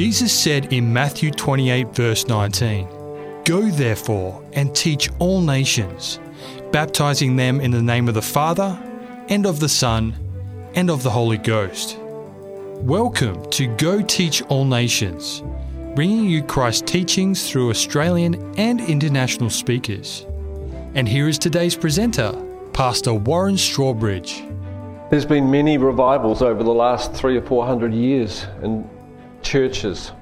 Jesus said in Matthew 28, verse 19, Go therefore and teach all nations, baptizing them in the name of the Father, and of the Son, and of the Holy Ghost. Welcome to Go Teach All Nations, bringing you Christ's teachings through Australian and international speakers. And here is today's presenter, Pastor Warren Strawbridge. There's been many revivals over the last three or four hundred years in churches,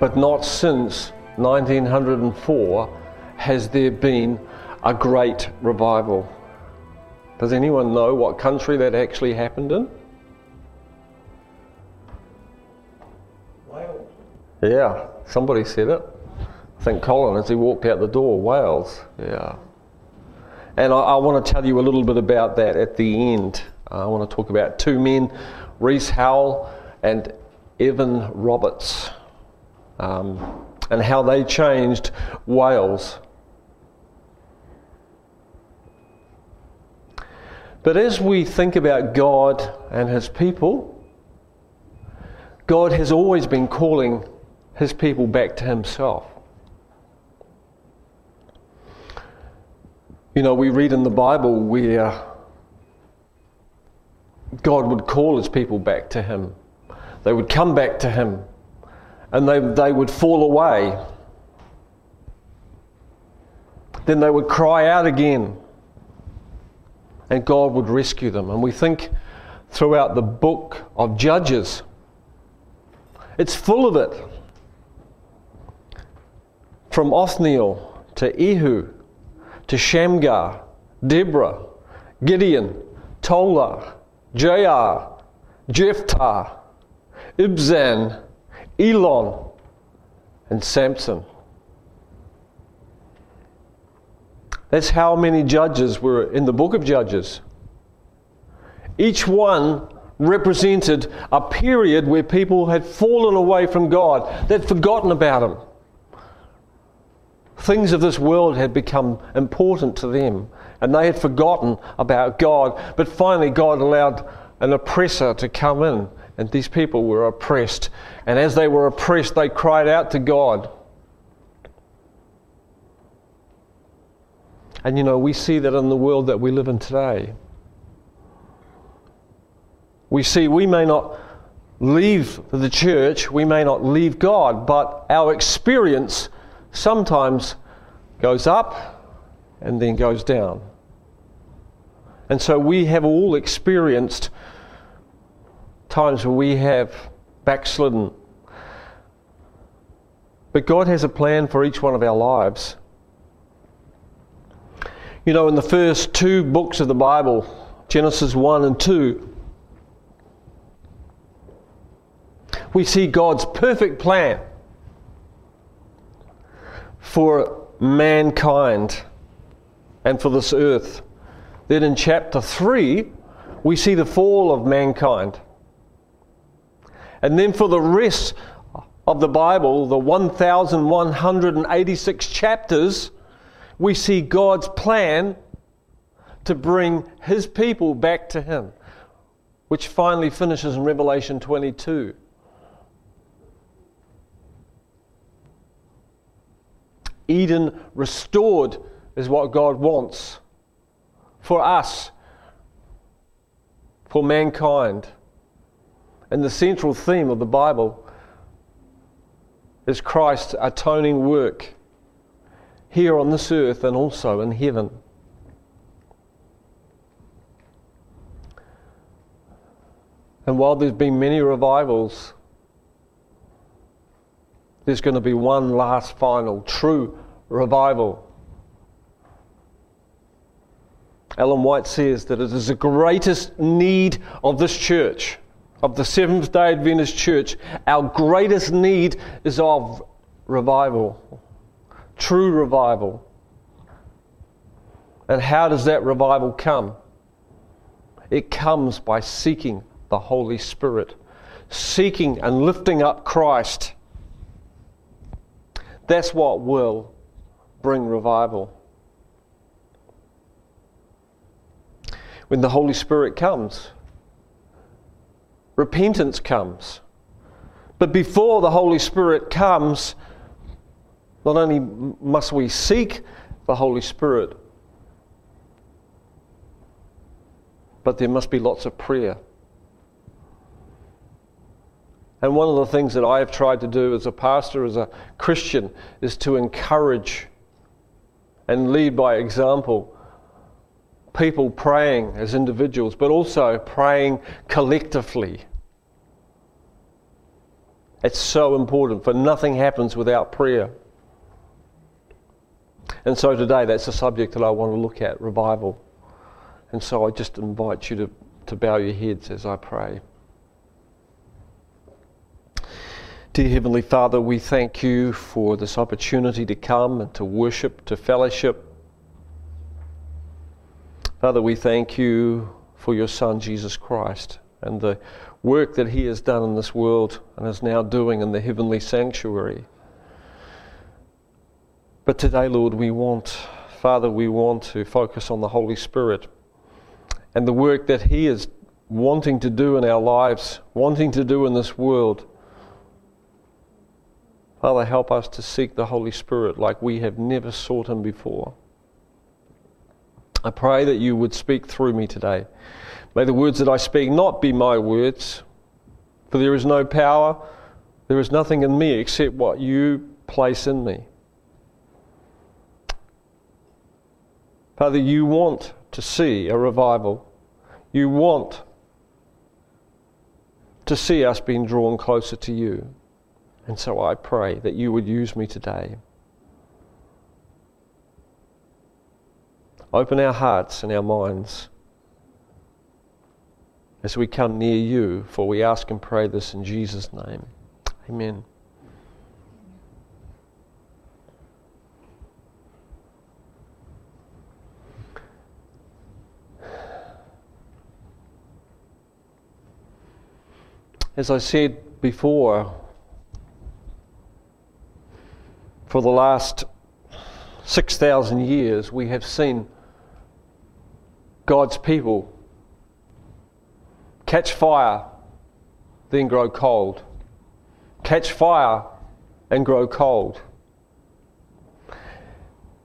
but not since 1904 has there been a great revival. Does anyone know what country that actually happened in? Wales. Yeah, somebody said it. I think Colin, as he walked out the door, Wales. Yeah. And I, I want to tell you a little bit about that at the end. I want to talk about two men, Rees Howell and Evan Roberts, um, and how they changed Wales. But as we think about God and His people, God has always been calling His people back to Himself. You know, we read in the Bible where God would call His people back to Him. They would come back to Him and they, they would fall away. Then they would cry out again and God would rescue them. And we think throughout the book of Judges, it's full of it. From Othniel to Ehud to Shamgar, Deborah, Gideon, Tola, Jair, Jephthah, Ibzan, Elon, and Samson. That's how many judges were in the book of Judges. Each one represented a period where people had fallen away from God, they'd forgotten about Him. Things of this world had become important to them, and they had forgotten about God. But finally, God allowed an oppressor to come in, and these people were oppressed. And as they were oppressed, they cried out to God. And you know, we see that in the world that we live in today. We see we may not leave the church, we may not leave God, but our experience sometimes goes up and then goes down. And so we have all experienced times where we have backslidden. But God has a plan for each one of our lives. You know, in the first two books of the Bible, Genesis 1 and 2, we see God's perfect plan for mankind and for this earth. Then in chapter 3, we see the fall of mankind. And then for the rest of the Bible, the 1,186 chapters, we see God's plan to bring His people back to Him, which finally finishes in Revelation 22. Eden restored is what God wants for us, for mankind. And the central theme of the Bible is Christ's atoning work here on this earth and also in heaven. And while there's been many revivals, there's going to be one last final true revival. Ellen White says that it is the greatest need of this church, of the Seventh day Adventist church. Our greatest need is of revival, true revival. And how does that revival come? It comes by seeking the Holy Spirit, seeking and lifting up Christ. That's what will bring revival. When the Holy Spirit comes, repentance comes. But before the Holy Spirit comes, not only must we seek the Holy Spirit, but there must be lots of prayer. And one of the things that I have tried to do as a pastor, as a Christian, is to encourage and lead by example people praying as individuals, but also praying collectively. It's so important, for nothing happens without prayer. And so today, that's the subject that I want to look at revival. And so I just invite you to, to bow your heads as I pray. Dear Heavenly Father, we thank you for this opportunity to come and to worship, to fellowship. Father, we thank you for your Son, Jesus Christ, and the work that he has done in this world and is now doing in the heavenly sanctuary. But today, Lord, we want, Father, we want to focus on the Holy Spirit and the work that he is wanting to do in our lives, wanting to do in this world. Father, help us to seek the Holy Spirit like we have never sought Him before. I pray that you would speak through me today. May the words that I speak not be my words, for there is no power, there is nothing in me except what you place in me. Father, you want to see a revival. You want to see us being drawn closer to you. And so I pray that you would use me today. Open our hearts and our minds as we come near you, for we ask and pray this in Jesus' name. Amen. As I said before, for the last 6,000 years, we have seen God's people catch fire, then grow cold. Catch fire and grow cold.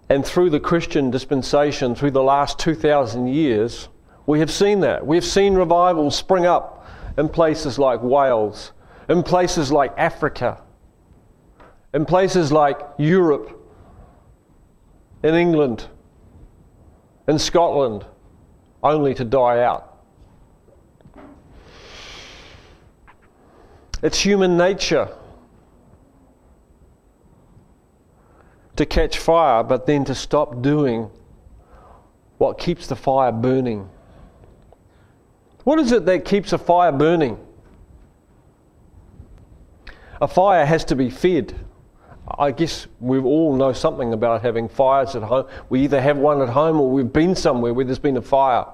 And through the Christian dispensation, through the last 2,000 years, we have seen that. We have seen revivals spring up in places like Wales, in places like Africa, in places like Europe, in England, in Scotland, only to die out. It's human nature to catch fire, but then to stop doing what keeps the fire burning. What is it that keeps a fire burning? A fire has to be fed. I guess we all know something about having fires at home. We either have one at home or we've been somewhere where there's been a fire.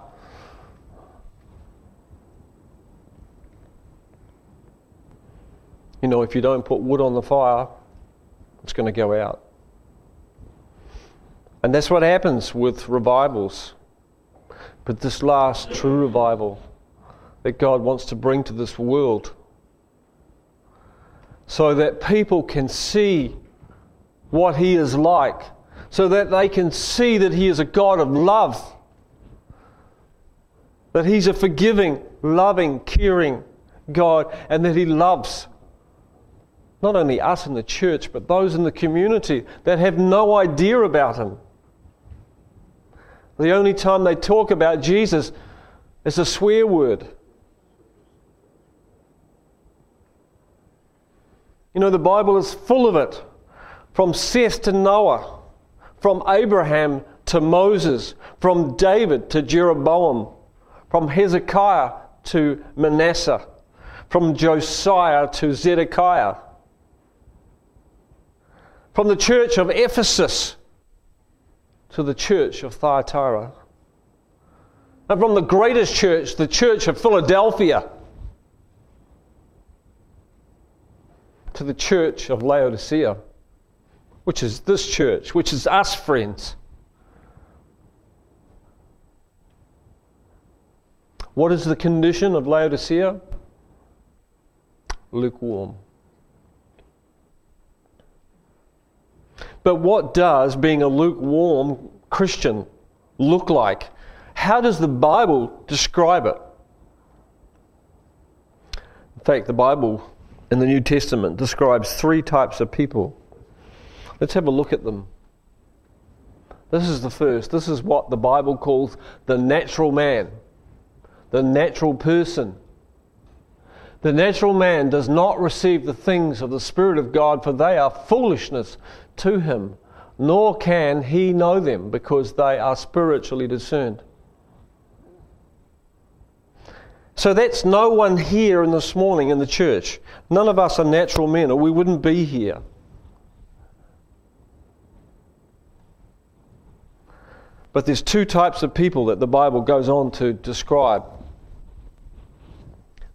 You know, if you don't put wood on the fire, it's going to go out. And that's what happens with revivals. But this last true revival that God wants to bring to this world so that people can see what He is like, so that they can see that He is a God of love, that He's a forgiving, loving, caring God, and that He loves not only us in the church, but those in the community that have no idea about Him. The only time they talk about Jesus is a swear word. You know, the Bible is full of it. From Seth to Noah, from Abraham to Moses, from David to Jeroboam, from Hezekiah to Manasseh, from Josiah to Zedekiah, from the church of Ephesus to the church of Thyatira, and from the greatest church, the church of Philadelphia to the church of Laodicea, which is this church, which is us, friends. What is the condition of Laodicea? Lukewarm. But what does being a lukewarm Christian look like? How does the Bible describe it? In fact, the Bible in the New Testament describes three types of people. Let's have a look at them. This is the first. This is what the Bible calls the natural man, the natural person. The natural man does not receive the things of the Spirit of God, for they are foolishness to him, nor can he know them, because they are spiritually discerned. So that's no one here in this morning in the church. None of us are natural men, or we wouldn't be here. But there's two types of people that the Bible goes on to describe.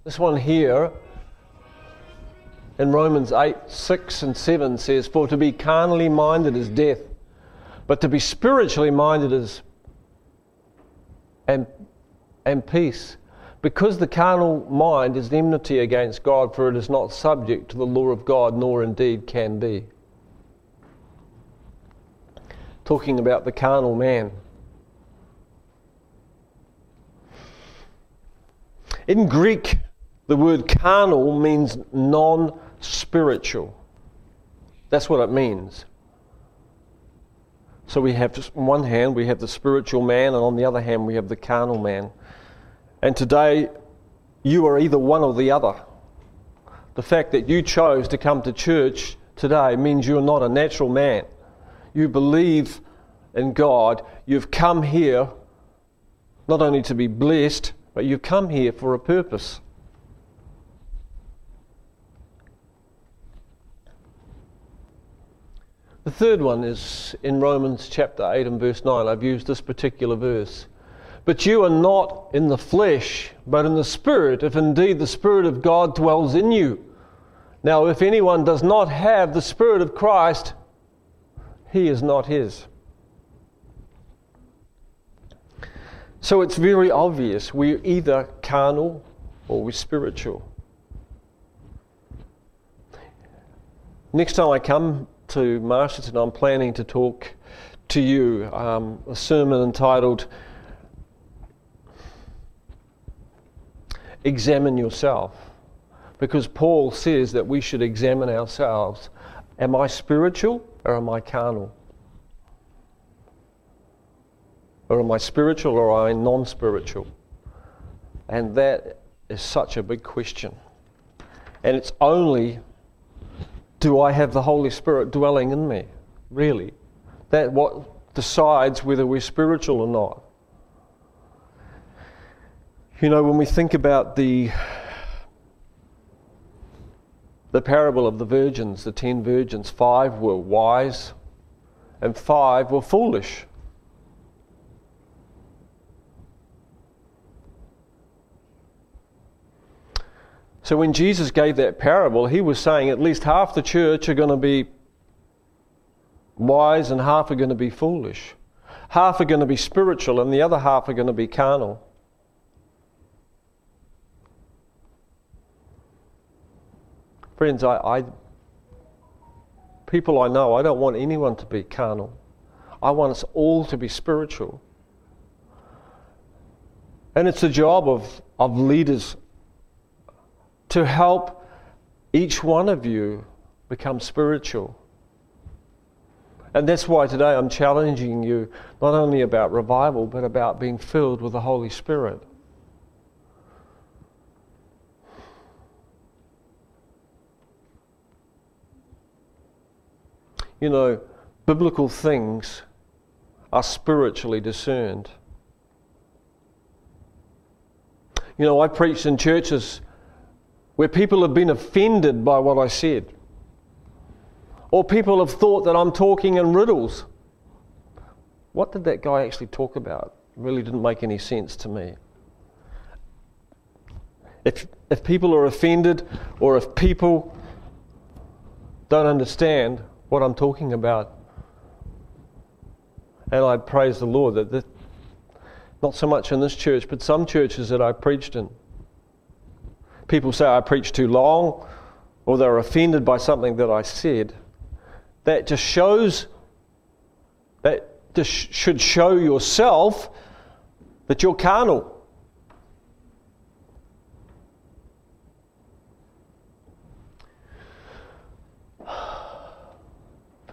This one here in Romans 8, 6 and 7 says, For to be carnally minded is death, but to be spiritually minded is and, and peace. Because the carnal mind is enmity against God, for it is not subject to the law of God, nor indeed can be. Talking about the carnal man. In Greek, the word carnal means non spiritual. That's what it means. So we have, on one hand, we have the spiritual man, and on the other hand, we have the carnal man. And today, you are either one or the other. The fact that you chose to come to church today means you're not a natural man. You believe in God. You've come here not only to be blessed, but you've come here for a purpose. The third one is in Romans chapter 8 and verse 9. I've used this particular verse. But you are not in the flesh, but in the Spirit, if indeed the Spirit of God dwells in you. Now, if anyone does not have the Spirit of Christ, he is not his. So it's very obvious we're either carnal or we're spiritual. Next time I come to Masterton, I'm planning to talk to you um, a sermon entitled Examine Yourself. Because Paul says that we should examine ourselves. Am I spiritual or am I carnal? Or am I spiritual or am I non spiritual? And that is such a big question. And it's only do I have the Holy Spirit dwelling in me? Really? That what decides whether we're spiritual or not. You know, when we think about the the parable of the virgins, the ten virgins, five were wise and five were foolish. So when Jesus gave that parable, he was saying at least half the church are going to be wise and half are going to be foolish. Half are going to be spiritual and the other half are going to be carnal. Friends, I, I people I know, I don't want anyone to be carnal. I want us all to be spiritual. And it's the job of, of leaders to help each one of you become spiritual. And that's why today I'm challenging you not only about revival, but about being filled with the Holy Spirit. You know, biblical things are spiritually discerned. You know, I preached in churches where people have been offended by what I said, or people have thought that I'm talking in riddles. What did that guy actually talk about? It really didn't make any sense to me. If, if people are offended, or if people don't understand what I'm talking about, and I praise the Lord that, that not so much in this church, but some churches that I preached in people say I preach too long or they're offended by something that I said, that just shows that just should show yourself that you're carnal.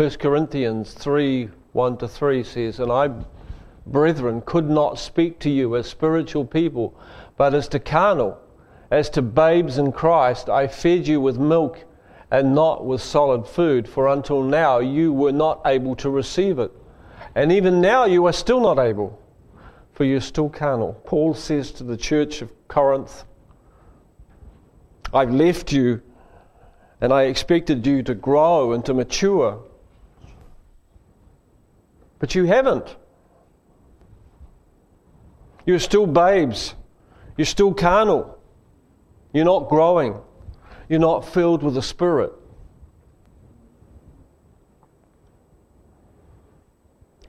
1 Corinthians 3 1 to 3 says, And I, brethren, could not speak to you as spiritual people, but as to carnal, as to babes in Christ. I fed you with milk and not with solid food, for until now you were not able to receive it. And even now you are still not able, for you're still carnal. Paul says to the church of Corinth, I've left you, and I expected you to grow and to mature but you haven't. You're still babes. You're still carnal. You're not growing. You're not filled with the Spirit.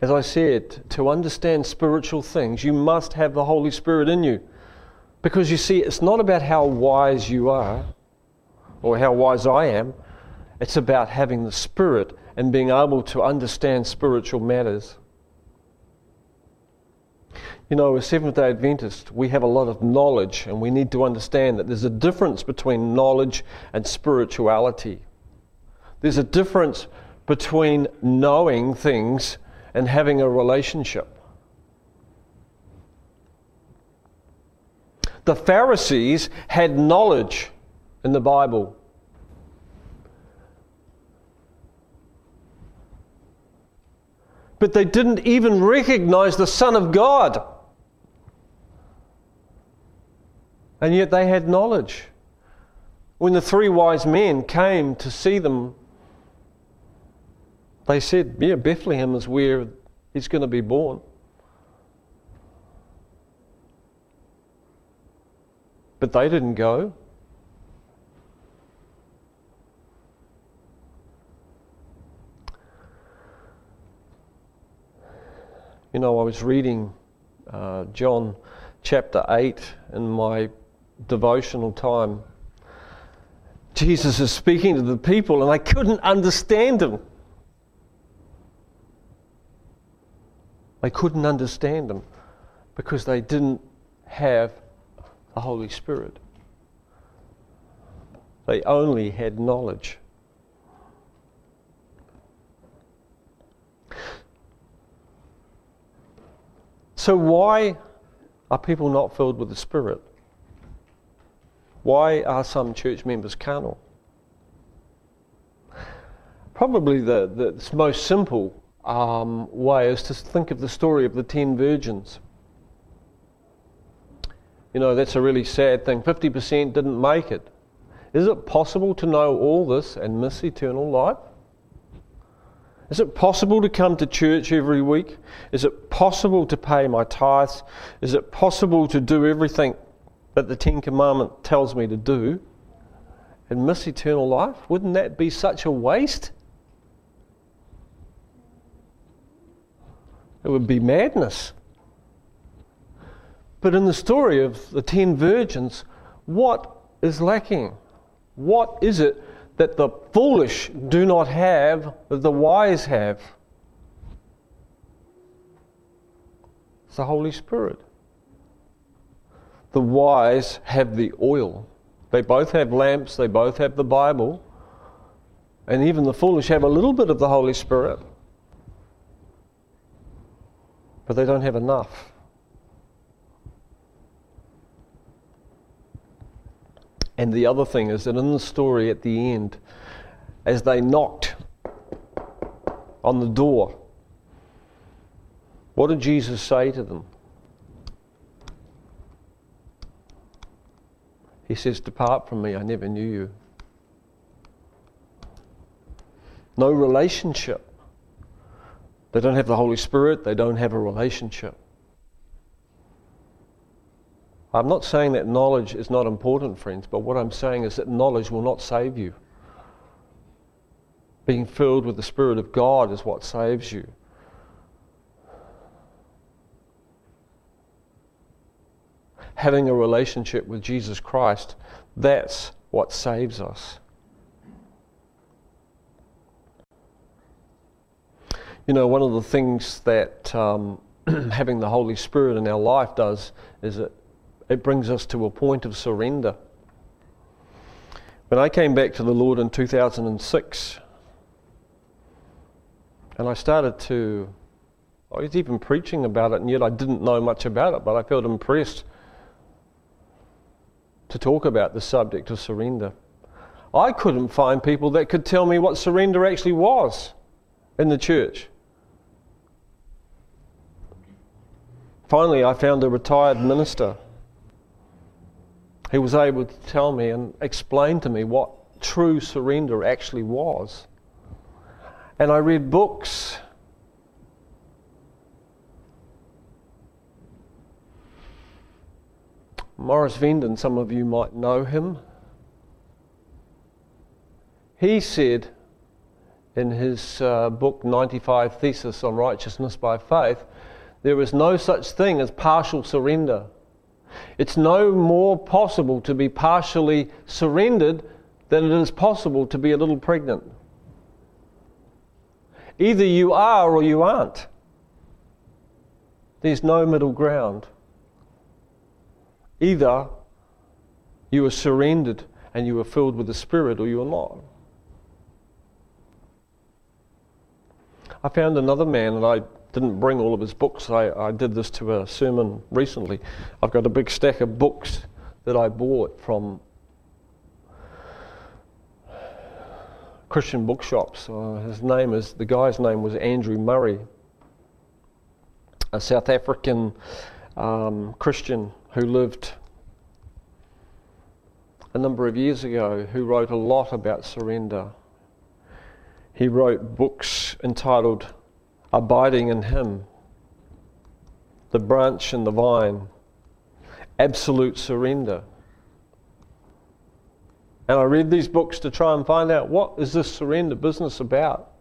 As I said, to understand spiritual things, you must have the Holy Spirit in you. Because you see, it's not about how wise you are or how wise I am, it's about having the Spirit and being able to understand spiritual matters. You know, as Seventh day Adventists, we have a lot of knowledge, and we need to understand that there's a difference between knowledge and spirituality. There's a difference between knowing things and having a relationship. The Pharisees had knowledge in the Bible. but they didn't even recognize the Son of God. And yet they had knowledge. When the three wise men came to see them, they said, Yeah, Bethlehem is where he's going to be born. But they didn't go. You know, I was reading uh, John chapter 8 in my devotional time. Jesus is speaking to the people, and I couldn't understand him. They couldn't understand them because they didn't have the Holy Spirit. They only had knowledge. So, why are people not filled with the Spirit? Why are some church members carnal? Probably the, the most simple um, way is to think of the story of the ten virgins. You know, that's a really sad thing. 50% didn't make it. Is it possible to know all this and miss eternal life? Is it possible to come to church every week? Is it possible to pay my tithes? Is it possible to do everything that the Ten Commandment tells me to do and miss eternal life? Wouldn't that be such a waste? It would be madness. But in the story of the ten virgins, what is lacking? What is it that the foolish do not have, that the wise have. It's the Holy Spirit. The wise have the oil. They both have lamps, they both have the Bible, and even the foolish have a little bit of the Holy Spirit, but they don't have enough. And the other thing is that in the story at the end, as they knocked on the door, what did Jesus say to them? He says, Depart from me, I never knew you. No relationship. They don't have the Holy Spirit, they don't have a relationship. I'm not saying that knowledge is not important, friends, but what I'm saying is that knowledge will not save you. Being filled with the Spirit of God is what saves you. Having a relationship with Jesus Christ, that's what saves us. You know, one of the things that um, having the Holy Spirit in our life does is it, it brings us to a point of surrender. When I came back to the Lord in 2006, and I started to, I was even preaching about it, and yet I didn't know much about it, but I felt impressed to talk about the subject of surrender. I couldn't find people that could tell me what surrender actually was in the church. Finally, I found a retired minister He was able to tell me and explain to me what true surrender actually was. And I read books. Morris Venden, some of you might know him. He said in his uh, book 95 Thesis on Righteousness by Faith, there is no such thing as partial surrender. It's no more possible to be partially surrendered than it is possible to be a little pregnant. Either you are or you aren't. There's no middle ground. Either you are surrendered and you are filled with the Spirit or you are not. I found another man, and I didn't bring all of his books. I, I did this to a sermon recently. I've got a big stack of books that I bought from Christian bookshops. Uh, his name is the guy's name was Andrew Murray, a South African um, Christian who lived a number of years ago, who wrote a lot about surrender. He wrote books entitled Abiding in Him, The Branch and the Vine, Absolute Surrender. And I read these books to try and find out what is this surrender business about.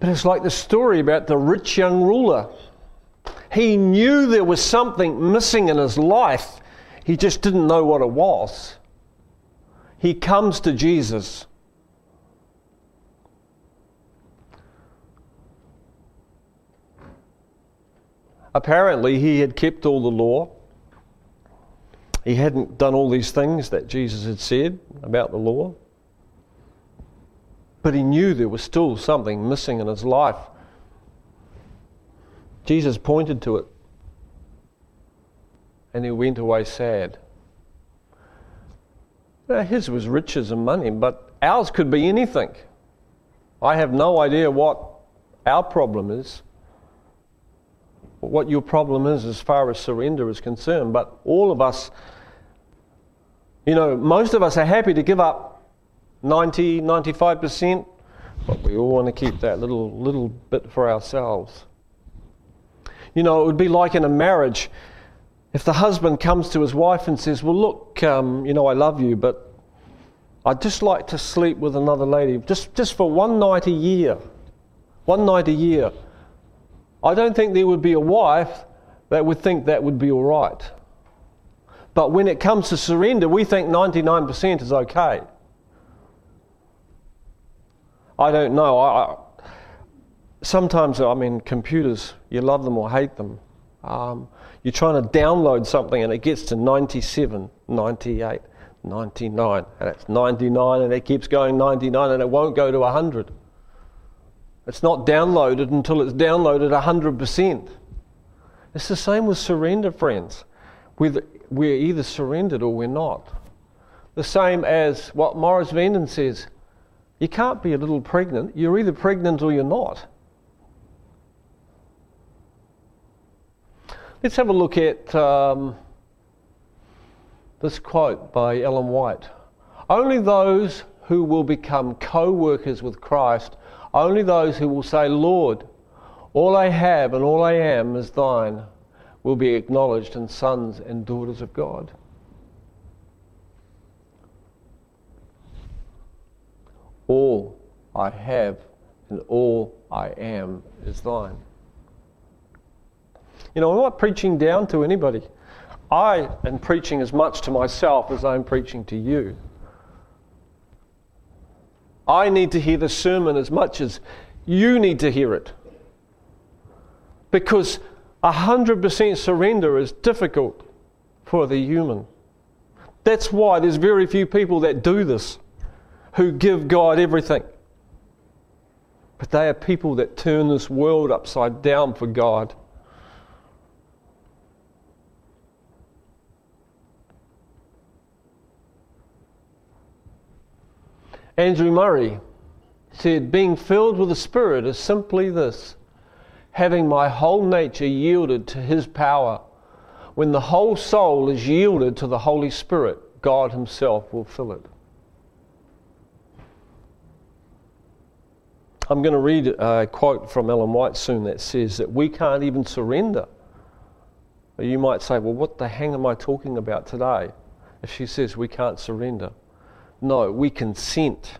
But it's like the story about the rich young ruler. He knew there was something missing in his life, he just didn't know what it was he comes to Jesus. Apparently, he had kept all the law. He hadn't done all these things that Jesus had said about the law. But he knew there was still something missing in his life. Jesus pointed to it. And he went away sad. Now, his was riches and money, but ours could be anything. I have no idea what our problem is, what your problem is as far as surrender is concerned, but all of us, you know, most of us are happy to give up 90, 95%, but we all want to keep that little, little bit for ourselves. You know, it would be like in a marriage if the husband comes to his wife and says, Well, look, um, you know, I love you, but I'd just like to sleep with another lady, just, just for one night a year. One night a year. I don't think there would be a wife that would think that would be all right. But when it comes to surrender, we think 99% is okay. I don't know. I, I, sometimes, I mean, computers, you love them or hate them. Um, you're trying to download something and it gets to 97, 98, 99, and it's 99 and it keeps going 99 and it won't go to 100. It's not downloaded until it's downloaded 100%. It's the same with surrender, friends. We're, we're either surrendered or we're not. The same as what Morris Venden says you can't be a little pregnant. You're either pregnant or you're not. Let's have a look at um, this quote by Ellen White. Only those who will become co workers with Christ, only those who will say, Lord, all I have and all I am is thine, will be acknowledged as sons and daughters of God. All I have and all I am is thine. You know, I'm not preaching down to anybody. I am preaching as much to myself as I'm preaching to you. I need to hear the sermon as much as you need to hear it. Because 100% surrender is difficult for the human. That's why there's very few people that do this who give God everything. But they are people that turn this world upside down for God. Andrew Murray said, Being filled with the Spirit is simply this having my whole nature yielded to His power. When the whole soul is yielded to the Holy Spirit, God Himself will fill it. I'm going to read a quote from Ellen White soon that says that we can't even surrender. You might say, well, what the hang am I talking about today? If she says we can't surrender. No, we consent.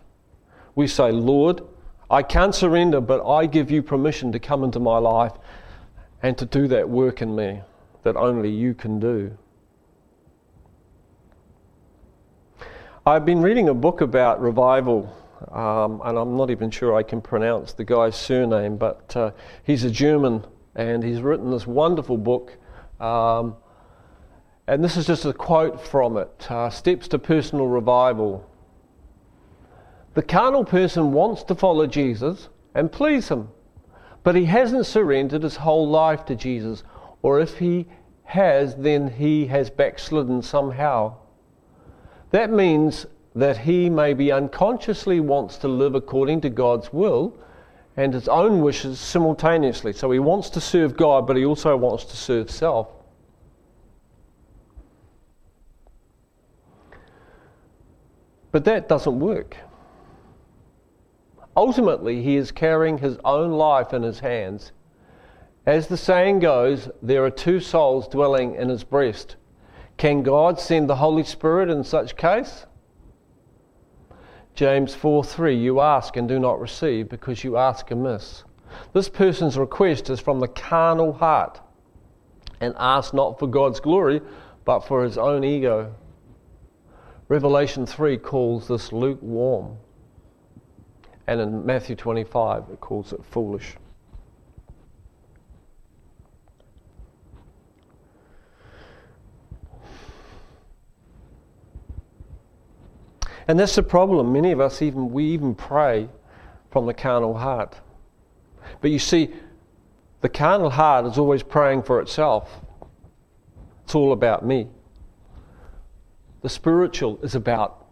We say, Lord, I can't surrender, but I give you permission to come into my life and to do that work in me that only you can do. I've been reading a book about revival, um, and I'm not even sure I can pronounce the guy's surname, but uh, he's a German and he's written this wonderful book. Um, and this is just a quote from it uh, Steps to Personal Revival. The carnal person wants to follow Jesus and please him, but he hasn't surrendered his whole life to Jesus, or if he has, then he has backslidden somehow. That means that he maybe unconsciously wants to live according to God's will and his own wishes simultaneously. So he wants to serve God, but he also wants to serve self. But that doesn't work. Ultimately, he is carrying his own life in his hands. As the saying goes, there are two souls dwelling in his breast. Can God send the Holy Spirit in such case? James 4 3 You ask and do not receive because you ask amiss. This person's request is from the carnal heart and asks not for God's glory but for his own ego. Revelation 3 calls this lukewarm. And in Matthew 25, it calls it foolish. And that's the problem. Many of us even we even pray from the carnal heart. But you see, the carnal heart is always praying for itself. It's all about me. The spiritual is about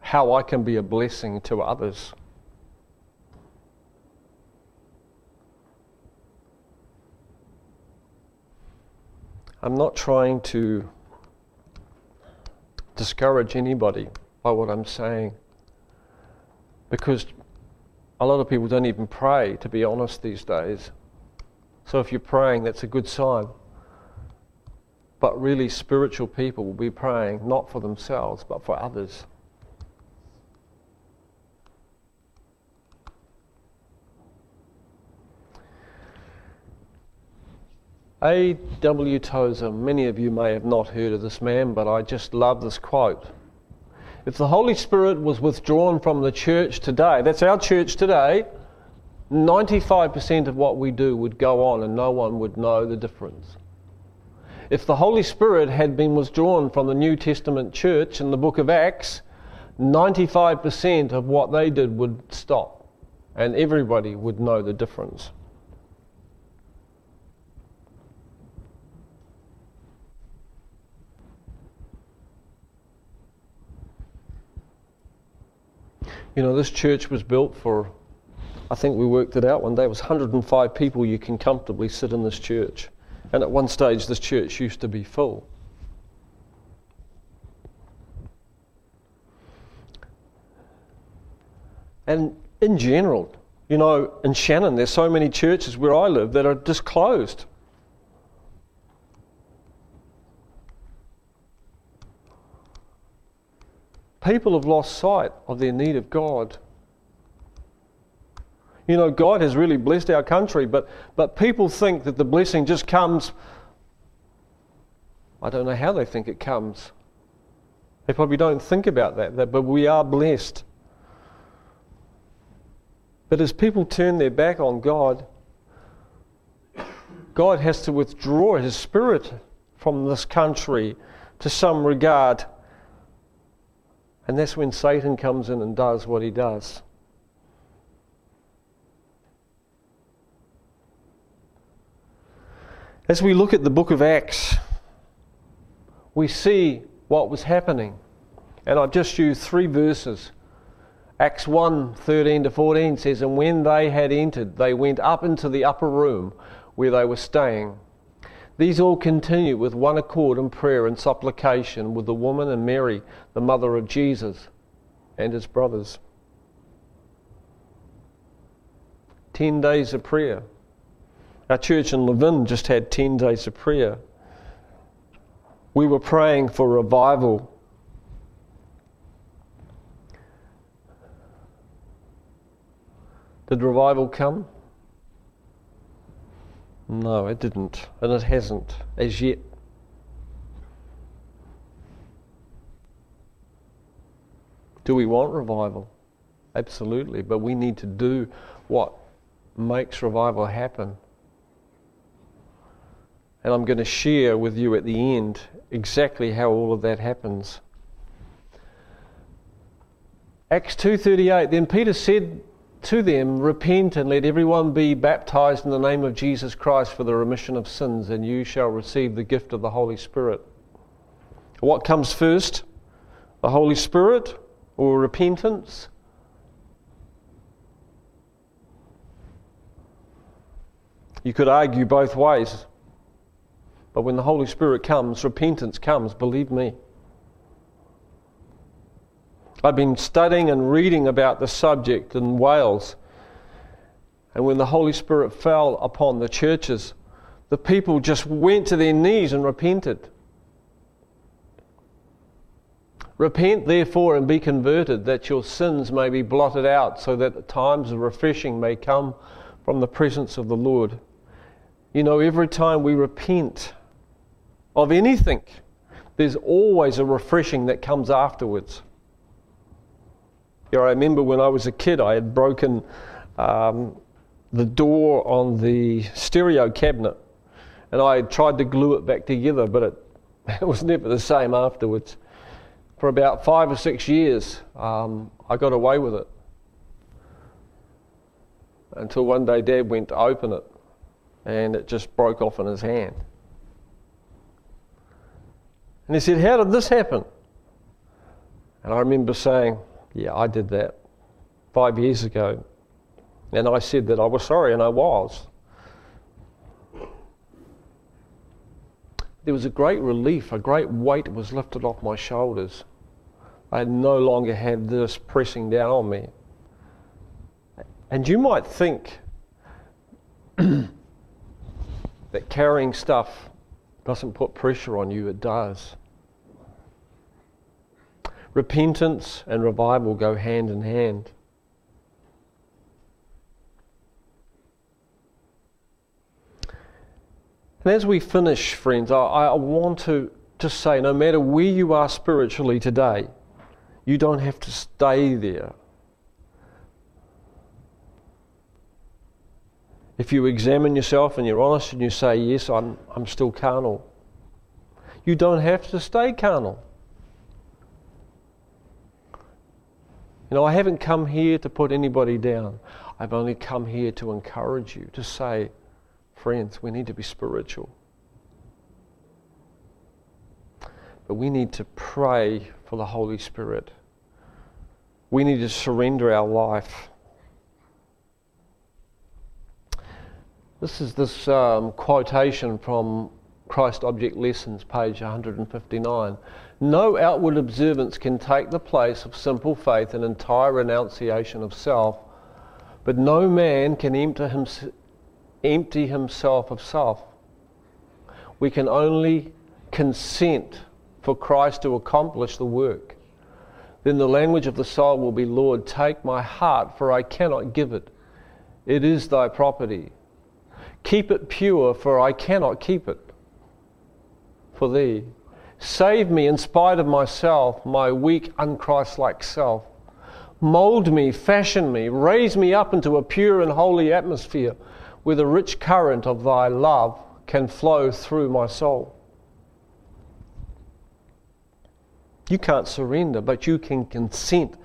how I can be a blessing to others. I'm not trying to discourage anybody by what I'm saying because a lot of people don't even pray, to be honest, these days. So if you're praying, that's a good sign. But really, spiritual people will be praying not for themselves, but for others. A.W. Tozer, many of you may have not heard of this man, but I just love this quote. If the Holy Spirit was withdrawn from the church today, that's our church today, 95% of what we do would go on and no one would know the difference. If the Holy Spirit had been withdrawn from the New Testament church in the book of Acts, 95% of what they did would stop and everybody would know the difference. You know, this church was built for, I think we worked it out one day, it was 105 people you can comfortably sit in this church. And at one stage, this church used to be full. And in general, you know, in Shannon, there's so many churches where I live that are just closed. People have lost sight of their need of God. You know, God has really blessed our country, but, but people think that the blessing just comes. I don't know how they think it comes. They probably don't think about that, that but we are blessed. But as people turn their back on God, God has to withdraw his spirit from this country to some regard. And that's when Satan comes in and does what he does. As we look at the book of Acts, we see what was happening. And I've just used three verses. Acts 1 13 to 14 says, And when they had entered, they went up into the upper room where they were staying. These all continued with one accord in prayer and supplication with the woman and Mary, the mother of Jesus, and his brothers. Ten days of prayer. Our church in Levin just had 10 days of prayer. We were praying for revival. Did revival come? No, it didn't, and it hasn't as yet. Do we want revival? Absolutely, but we need to do what makes revival happen. And I'm going to share with you at the end exactly how all of that happens. Acts 2:38 Then Peter said to them, Repent and let everyone be baptized in the name of Jesus Christ for the remission of sins, and you shall receive the gift of the Holy Spirit. What comes first? The Holy Spirit or repentance? You could argue both ways. But when the Holy Spirit comes, repentance comes, believe me. I've been studying and reading about the subject in Wales. And when the Holy Spirit fell upon the churches, the people just went to their knees and repented. Repent, therefore, and be converted, that your sins may be blotted out, so that the times of refreshing may come from the presence of the Lord. You know, every time we repent of anything, there's always a refreshing that comes afterwards. Yeah, I remember when I was a kid, I had broken um, the door on the stereo cabinet, and I tried to glue it back together, but it, it was never the same afterwards. For about five or six years, um, I got away with it. Until one day, Dad went to open it, and it just broke off in his hand. And he said, How did this happen? And I remember saying, Yeah, I did that five years ago. And I said that I was sorry, and I was. There was a great relief, a great weight was lifted off my shoulders. I no longer had this pressing down on me. And you might think that carrying stuff doesn't put pressure on you, it does. Repentance and revival go hand in hand. And as we finish, friends, I, I want to just say no matter where you are spiritually today, you don't have to stay there. If you examine yourself and you're honest and you say, Yes, I'm, I'm still carnal, you don't have to stay carnal. You know, I haven't come here to put anybody down. I've only come here to encourage you, to say, friends, we need to be spiritual. But we need to pray for the Holy Spirit. We need to surrender our life. This is this um, quotation from Christ Object Lessons, page 159. No outward observance can take the place of simple faith and entire renunciation of self, but no man can empty, him, empty himself of self. We can only consent for Christ to accomplish the work. Then the language of the soul will be, Lord, take my heart, for I cannot give it. It is thy property. Keep it pure, for I cannot keep it for thee. Save me in spite of myself, my weak, unchristlike self. Mold me, fashion me, raise me up into a pure and holy atmosphere where the rich current of thy love can flow through my soul. You can't surrender, but you can consent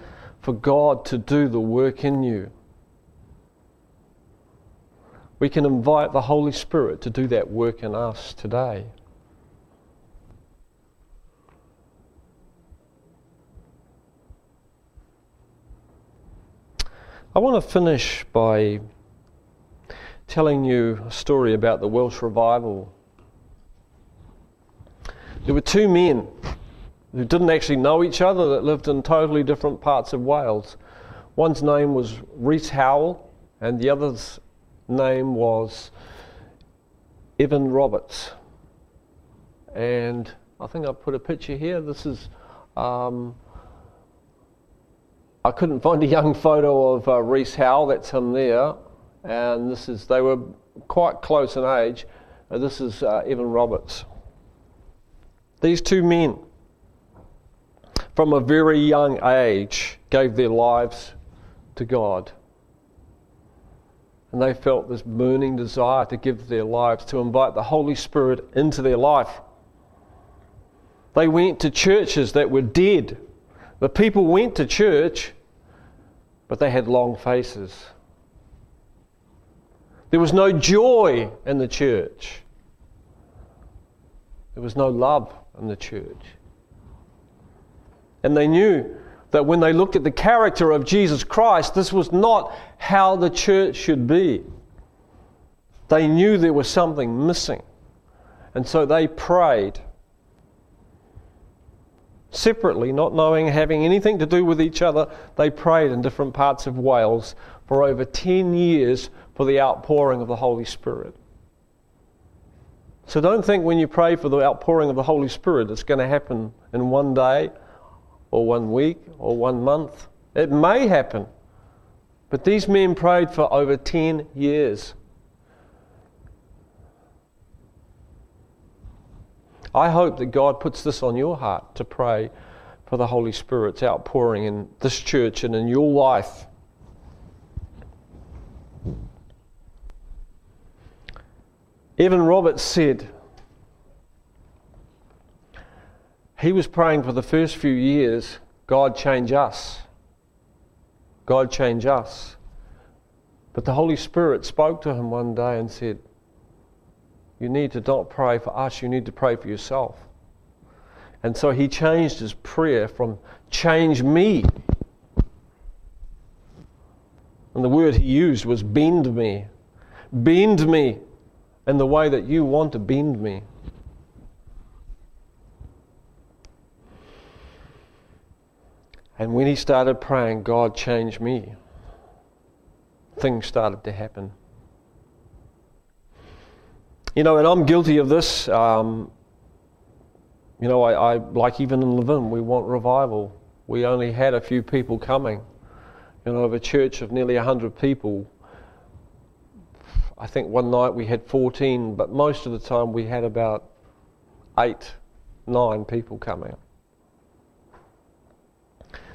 for God to do the work in you. We can invite the Holy Spirit to do that work in us today. I want to finish by telling you a story about the Welsh revival. There were two men who didn't actually know each other that lived in totally different parts of Wales. One's name was Rees Howell, and the other's name was Evan Roberts. And I think I put a picture here. This is, um, I couldn't find a young photo of uh, Rees Howell, that's him there. And this is, they were quite close in age. Uh, this is uh, Evan Roberts. These two men, from a very young age, gave their lives to God. And they felt this burning desire to give their lives, to invite the Holy Spirit into their life. They went to churches that were dead. The people went to church, but they had long faces. There was no joy in the church. There was no love in the church. And they knew that when they looked at the character of Jesus Christ, this was not how the church should be. They knew there was something missing. And so they prayed separately, not knowing, having anything to do with each other. They prayed in different parts of Wales for over 10 years for the outpouring of the Holy Spirit. So don't think when you pray for the outpouring of the Holy Spirit it's going to happen in one day or one week or one month. It may happen. But these men prayed for over 10 years. I hope that God puts this on your heart to pray for the Holy Spirit's outpouring in this church and in your life. Evan Roberts said, he was praying for the first few years, God change us. God change us. But the Holy Spirit spoke to him one day and said, You need to not pray for us, you need to pray for yourself. And so he changed his prayer from change me. And the word he used was bend me. Bend me in the way that you want to bend me. And when he started praying, God changed me. Things started to happen. You know, and I'm guilty of this. Um, you know, I, I, like even in Levin, we want revival. We only had a few people coming. You know, of a church of nearly 100 people, I think one night we had 14, but most of the time we had about eight, nine people coming.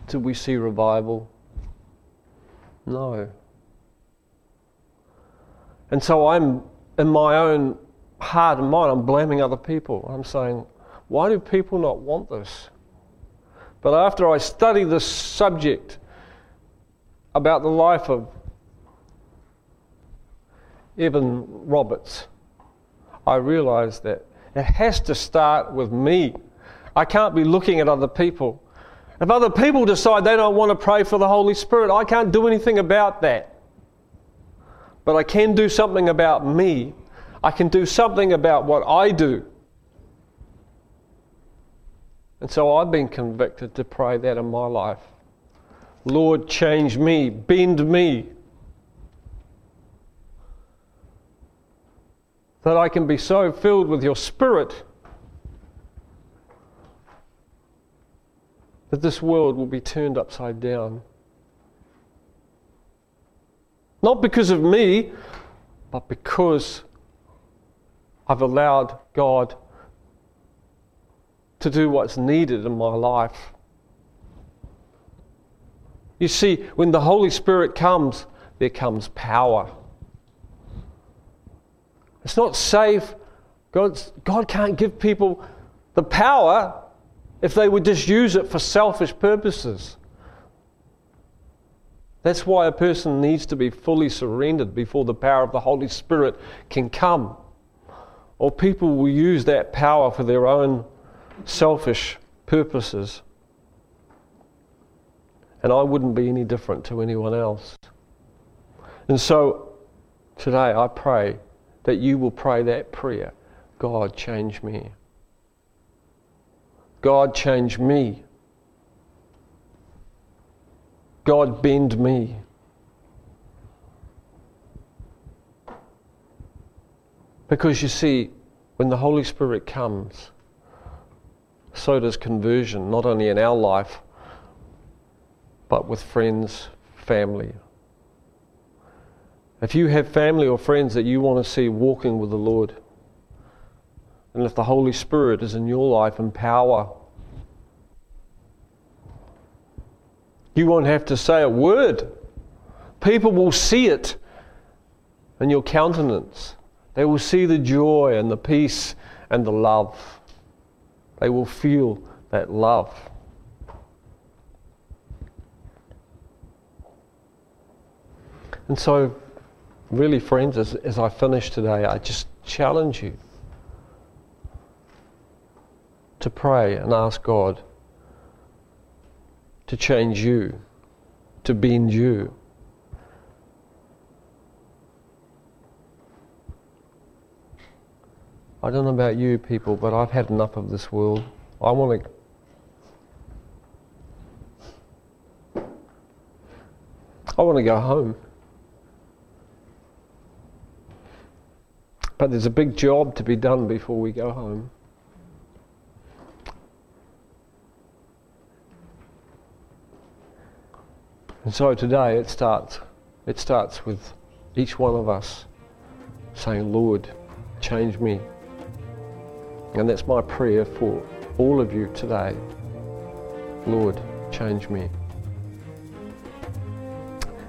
Did we see revival? No. And so I'm, in my own heart and mind, I'm blaming other people. I'm saying, why do people not want this? But after I study this subject about the life of Evan Roberts, I realized that it has to start with me. I can't be looking at other people if other people decide they don't want to pray for the Holy Spirit, I can't do anything about that. But I can do something about me. I can do something about what I do. And so I've been convicted to pray that in my life. Lord, change me, bend me, that I can be so filled with your Spirit that this world will be turned upside down. Not because of me, but because I've allowed God to do what's needed in my life. You see, when the Holy Spirit comes, there comes power. It's not safe. God's, God can't give people the power if they would just use it for selfish purposes. That's why a person needs to be fully surrendered before the power of the Holy Spirit can come. Or people will use that power for their own selfish purposes. And I wouldn't be any different to anyone else. And so today I pray that you will pray that prayer God, change me. God, change me. God, bend me. Because you see, when the Holy Spirit comes, so does conversion, not only in our life, but with friends, family. If you have family or friends that you want to see walking with the Lord, and if the Holy Spirit is in your life in power, you won't have to say a word. People will see it in your countenance. They will see the joy and the peace and the love. They will feel that love. And so, really, friends, as, as I finish today, I just challenge you to pray and ask God to change you, to bend you. I don't know about you people, but I've had enough of this world. I want to. I want to go home. But there's a big job to be done before we go home. And so today it starts. It starts with each one of us saying, Lord, change me. And that's my prayer for all of you today. Lord, change me.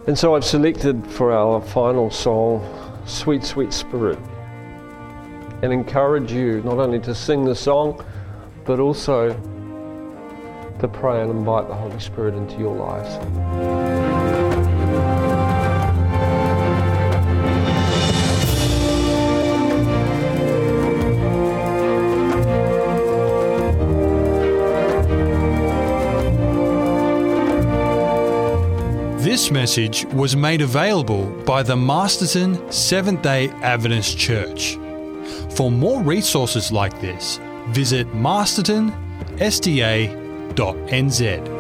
And so I've selected for our final song, Sweet, Sweet Spirit, and encourage you not only to sing the song, but also to pray and invite the Holy Spirit into your lives. Message was made available by the Masterton Seventh day Adventist Church. For more resources like this, visit mastertonsda.com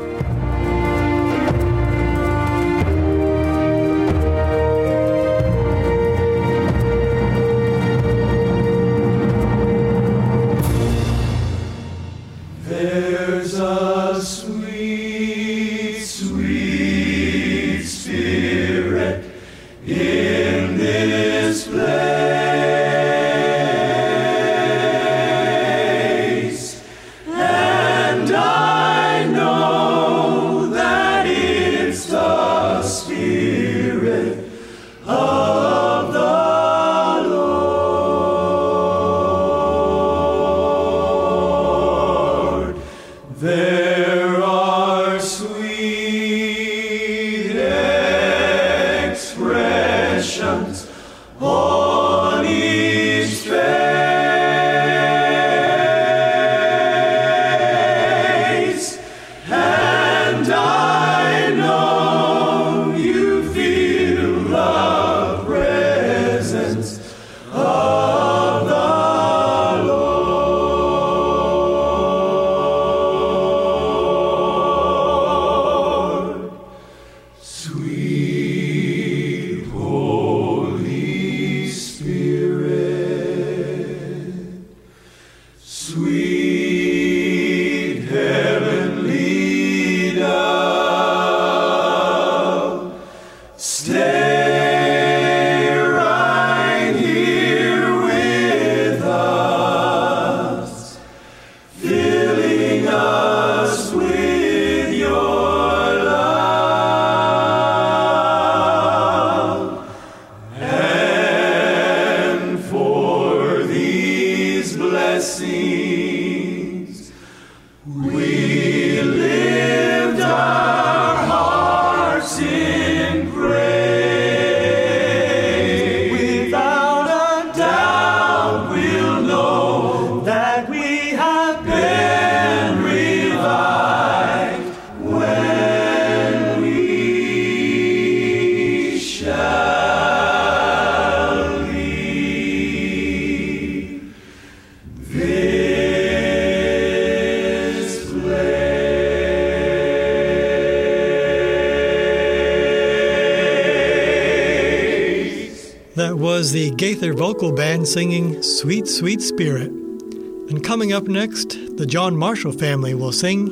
was the Gaither Vocal Band singing Sweet, Sweet Spirit. And coming up next, the John Marshall family will sing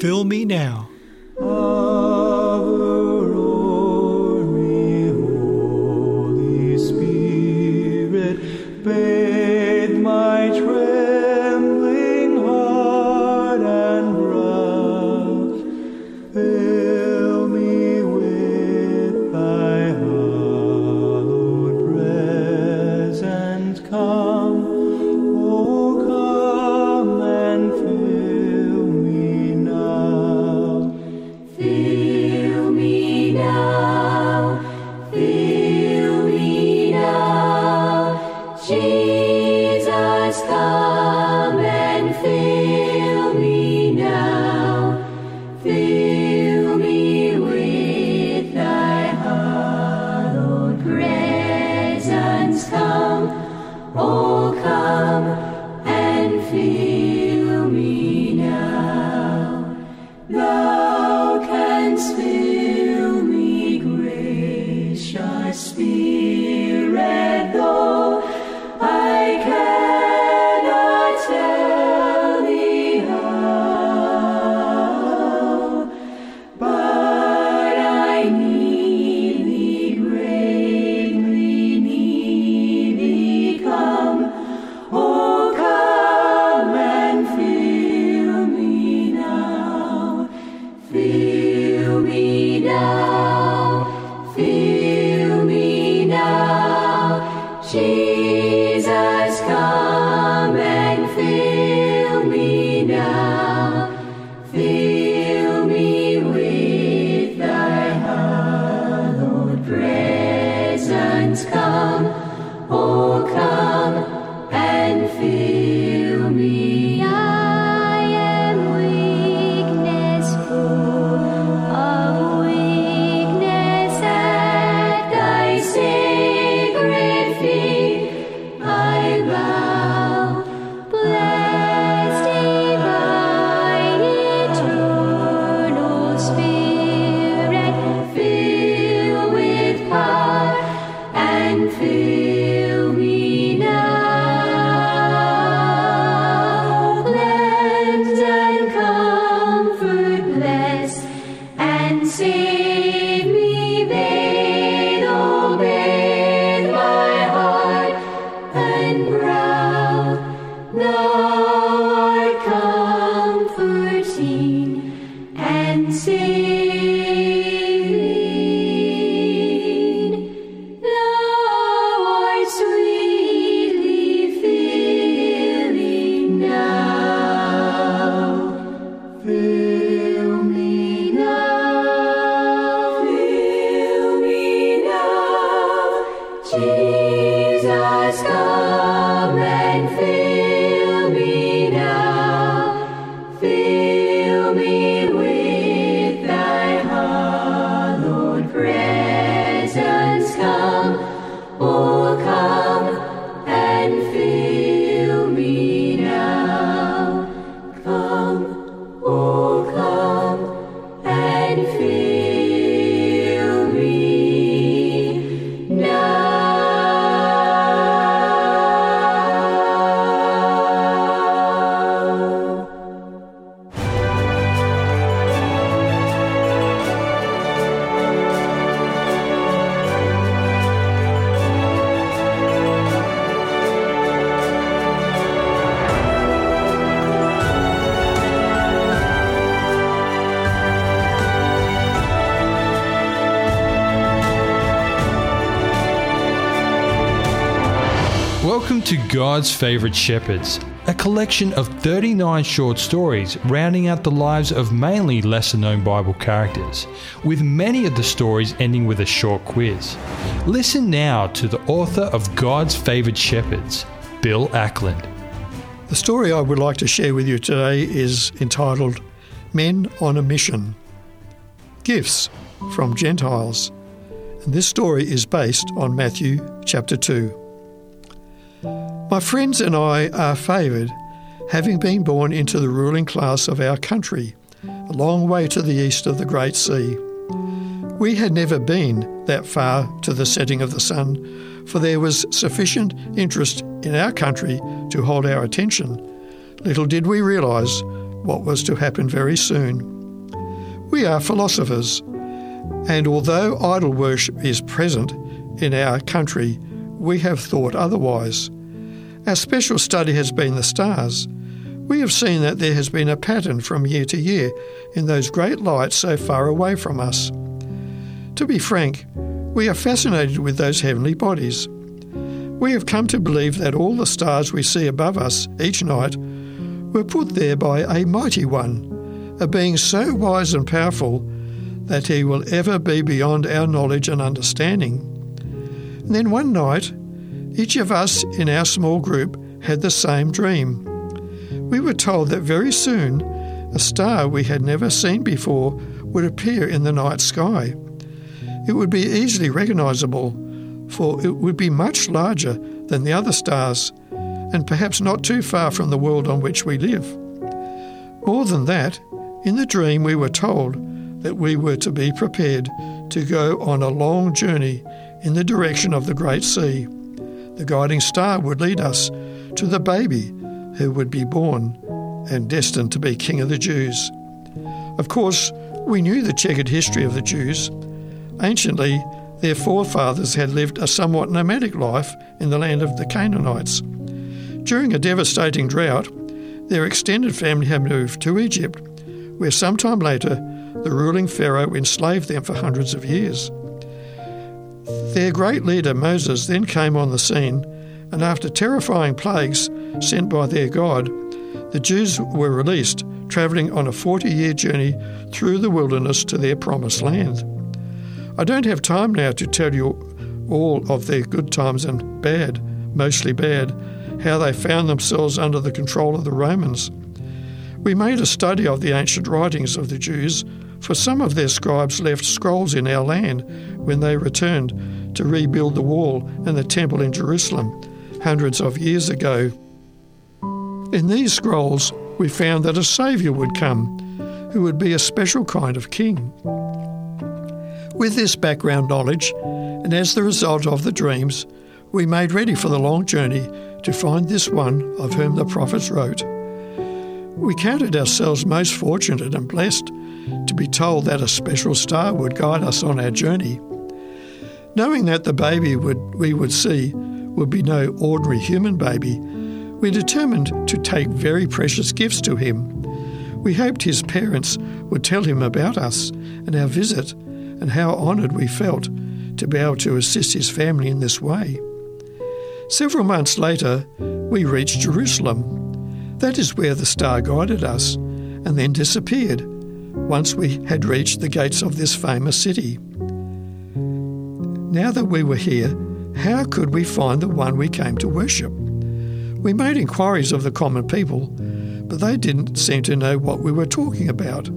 Fill Me Now. God's Favourite Shepherds, a collection of 39 short stories rounding out the lives of mainly lesser known Bible characters, with many of the stories ending with a short quiz. Listen now to the author of God's Favourite Shepherds, Bill Ackland. The story I would like to share with you today is entitled Men on a Mission Gifts from Gentiles. And this story is based on Matthew chapter 2. My friends and I are favoured, having been born into the ruling class of our country, a long way to the east of the Great Sea. We had never been that far to the setting of the sun, for there was sufficient interest in our country to hold our attention. Little did we realise what was to happen very soon. We are philosophers, and although idol worship is present in our country, we have thought otherwise. Our special study has been the stars. We have seen that there has been a pattern from year to year in those great lights so far away from us. To be frank, we are fascinated with those heavenly bodies. We have come to believe that all the stars we see above us each night were put there by a mighty one, a being so wise and powerful that he will ever be beyond our knowledge and understanding. And then one night, each of us in our small group had the same dream. We were told that very soon a star we had never seen before would appear in the night sky. It would be easily recognisable, for it would be much larger than the other stars, and perhaps not too far from the world on which we live. More than that, in the dream we were told that we were to be prepared to go on a long journey in the direction of the Great Sea. The guiding star would lead us to the baby who would be born and destined to be King of the Jews. Of course, we knew the checkered history of the Jews. Anciently, their forefathers had lived a somewhat nomadic life in the land of the Canaanites. During a devastating drought, their extended family had moved to Egypt, where sometime later the ruling Pharaoh enslaved them for hundreds of years. Their great leader Moses then came on the scene, and after terrifying plagues sent by their God, the Jews were released, travelling on a 40 year journey through the wilderness to their promised land. I don't have time now to tell you all of their good times and bad, mostly bad, how they found themselves under the control of the Romans. We made a study of the ancient writings of the Jews, for some of their scribes left scrolls in our land when they returned to rebuild the wall and the temple in Jerusalem hundreds of years ago. In these scrolls, we found that a Saviour would come, who would be a special kind of king. With this background knowledge, and as the result of the dreams, we made ready for the long journey to find this one of whom the prophets wrote. We counted ourselves most fortunate and blessed to be told that a special star would guide us on our journey. Knowing that the baby would, we would see would be no ordinary human baby, we determined to take very precious gifts to him. We hoped his parents would tell him about us and our visit, and how honoured we felt to be able to assist his family in this way. Several months later, we reached Jerusalem. That is where the star guided us, and then disappeared once we had reached the gates of this famous city. Now that we were here, how could we find the one we came to worship? We made inquiries of the common people, but they didn't seem to know what we were talking about.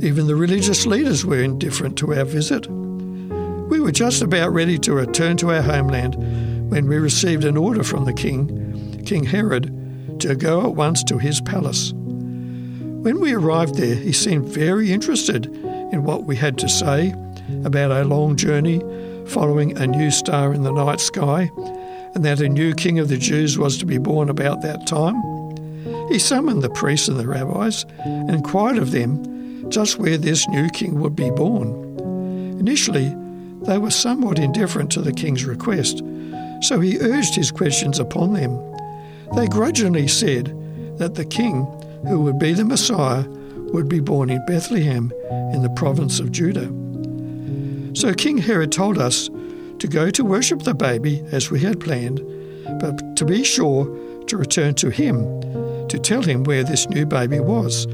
Even the religious leaders were indifferent to our visit. We were just about ready to return to our homeland when we received an order from the king, King Herod, to go at once to his palace. When we arrived there, he seemed very interested in what we had to say about our long journey following a new star in the night sky, and that a new king of the Jews was to be born about that time. He summoned the priests and the rabbis and inquired of them just where this new king would be born. Initially, they were somewhat indifferent to the king's request, so he urged his questions upon them. They grudgingly said that the king, who would be the Messiah, would be born in Bethlehem in the province of Judah. So King Herod told us to go to worship the baby as we had planned, but to be sure to return to him to tell him where this new baby was,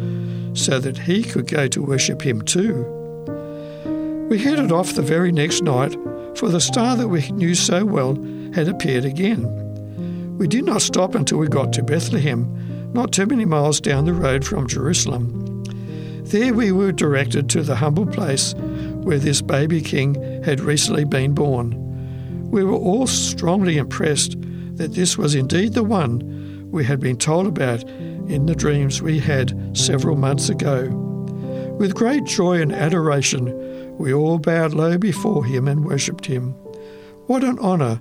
so that he could go to worship him too. We headed off the very next night, for the star that we knew so well had appeared again. We did not stop until we got to Bethlehem, not too many miles down the road from Jerusalem. There we were directed to the humble place where this baby king had recently been born. We were all strongly impressed that this was indeed the one we had been told about in the dreams we had several months ago. With great joy and adoration, we all bowed low before him and worshipped him. What an honour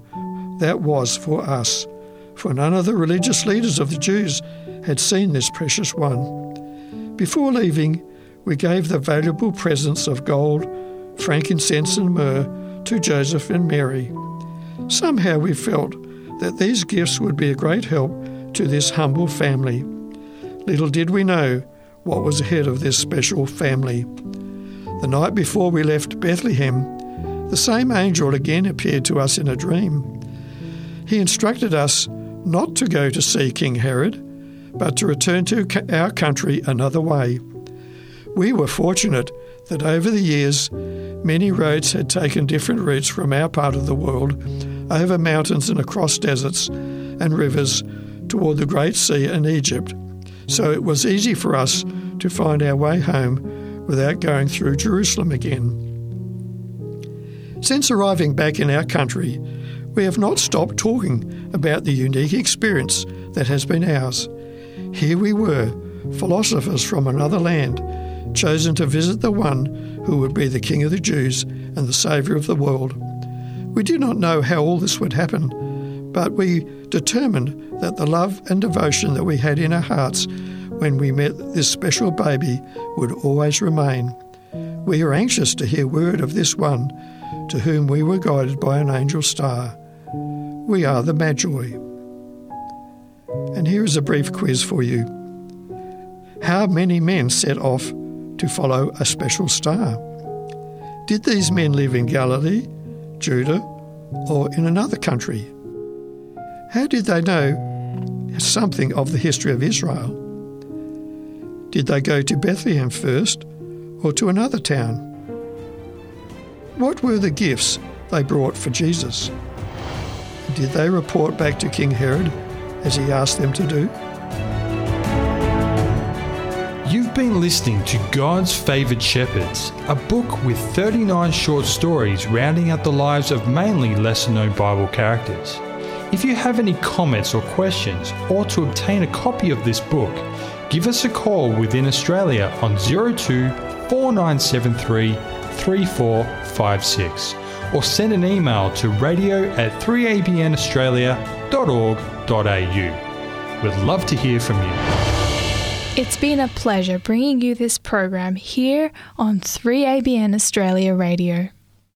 that was for us, for none of the religious leaders of the Jews had seen this precious one. Before leaving, we gave the valuable presents of gold, frankincense, and myrrh to Joseph and Mary. Somehow we felt that these gifts would be a great help to this humble family. Little did we know what was ahead of this special family. The night before we left Bethlehem, the same angel again appeared to us in a dream. He instructed us not to go to see King Herod, but to return to our country another way. We were fortunate that over the years, many roads had taken different routes from our part of the world, over mountains and across deserts and rivers toward the Great Sea and Egypt. So it was easy for us to find our way home without going through Jerusalem again. Since arriving back in our country, we have not stopped talking about the unique experience that has been ours. Here we were, philosophers from another land, chosen to visit the one who would be the King of the Jews and the Saviour of the world. We did not know how all this would happen, but we determined that the love and devotion that we had in our hearts when we met this special baby would always remain. We are anxious to hear word of this one to whom we were guided by an angel star. We are the Magi. And here is a brief quiz for you. How many men set off to follow a special star? Did these men live in Galilee, Judah, or in another country? How did they know something of the history of Israel? Did they go to Bethlehem first or to another town? What were the gifts they brought for Jesus? Did they report back to King Herod as he asked them to do? You've been listening to God's Favoured Shepherds, a book with 39 short stories rounding out the lives of mainly lesser known Bible characters. If you have any comments or questions, or to obtain a copy of this book, give us a call within Australia on 02 4973 3456 or send an email to radio at 3abnaustralia.org.au. We'd love to hear from you. It's been a pleasure bringing you this program here on 3ABN Australia Radio.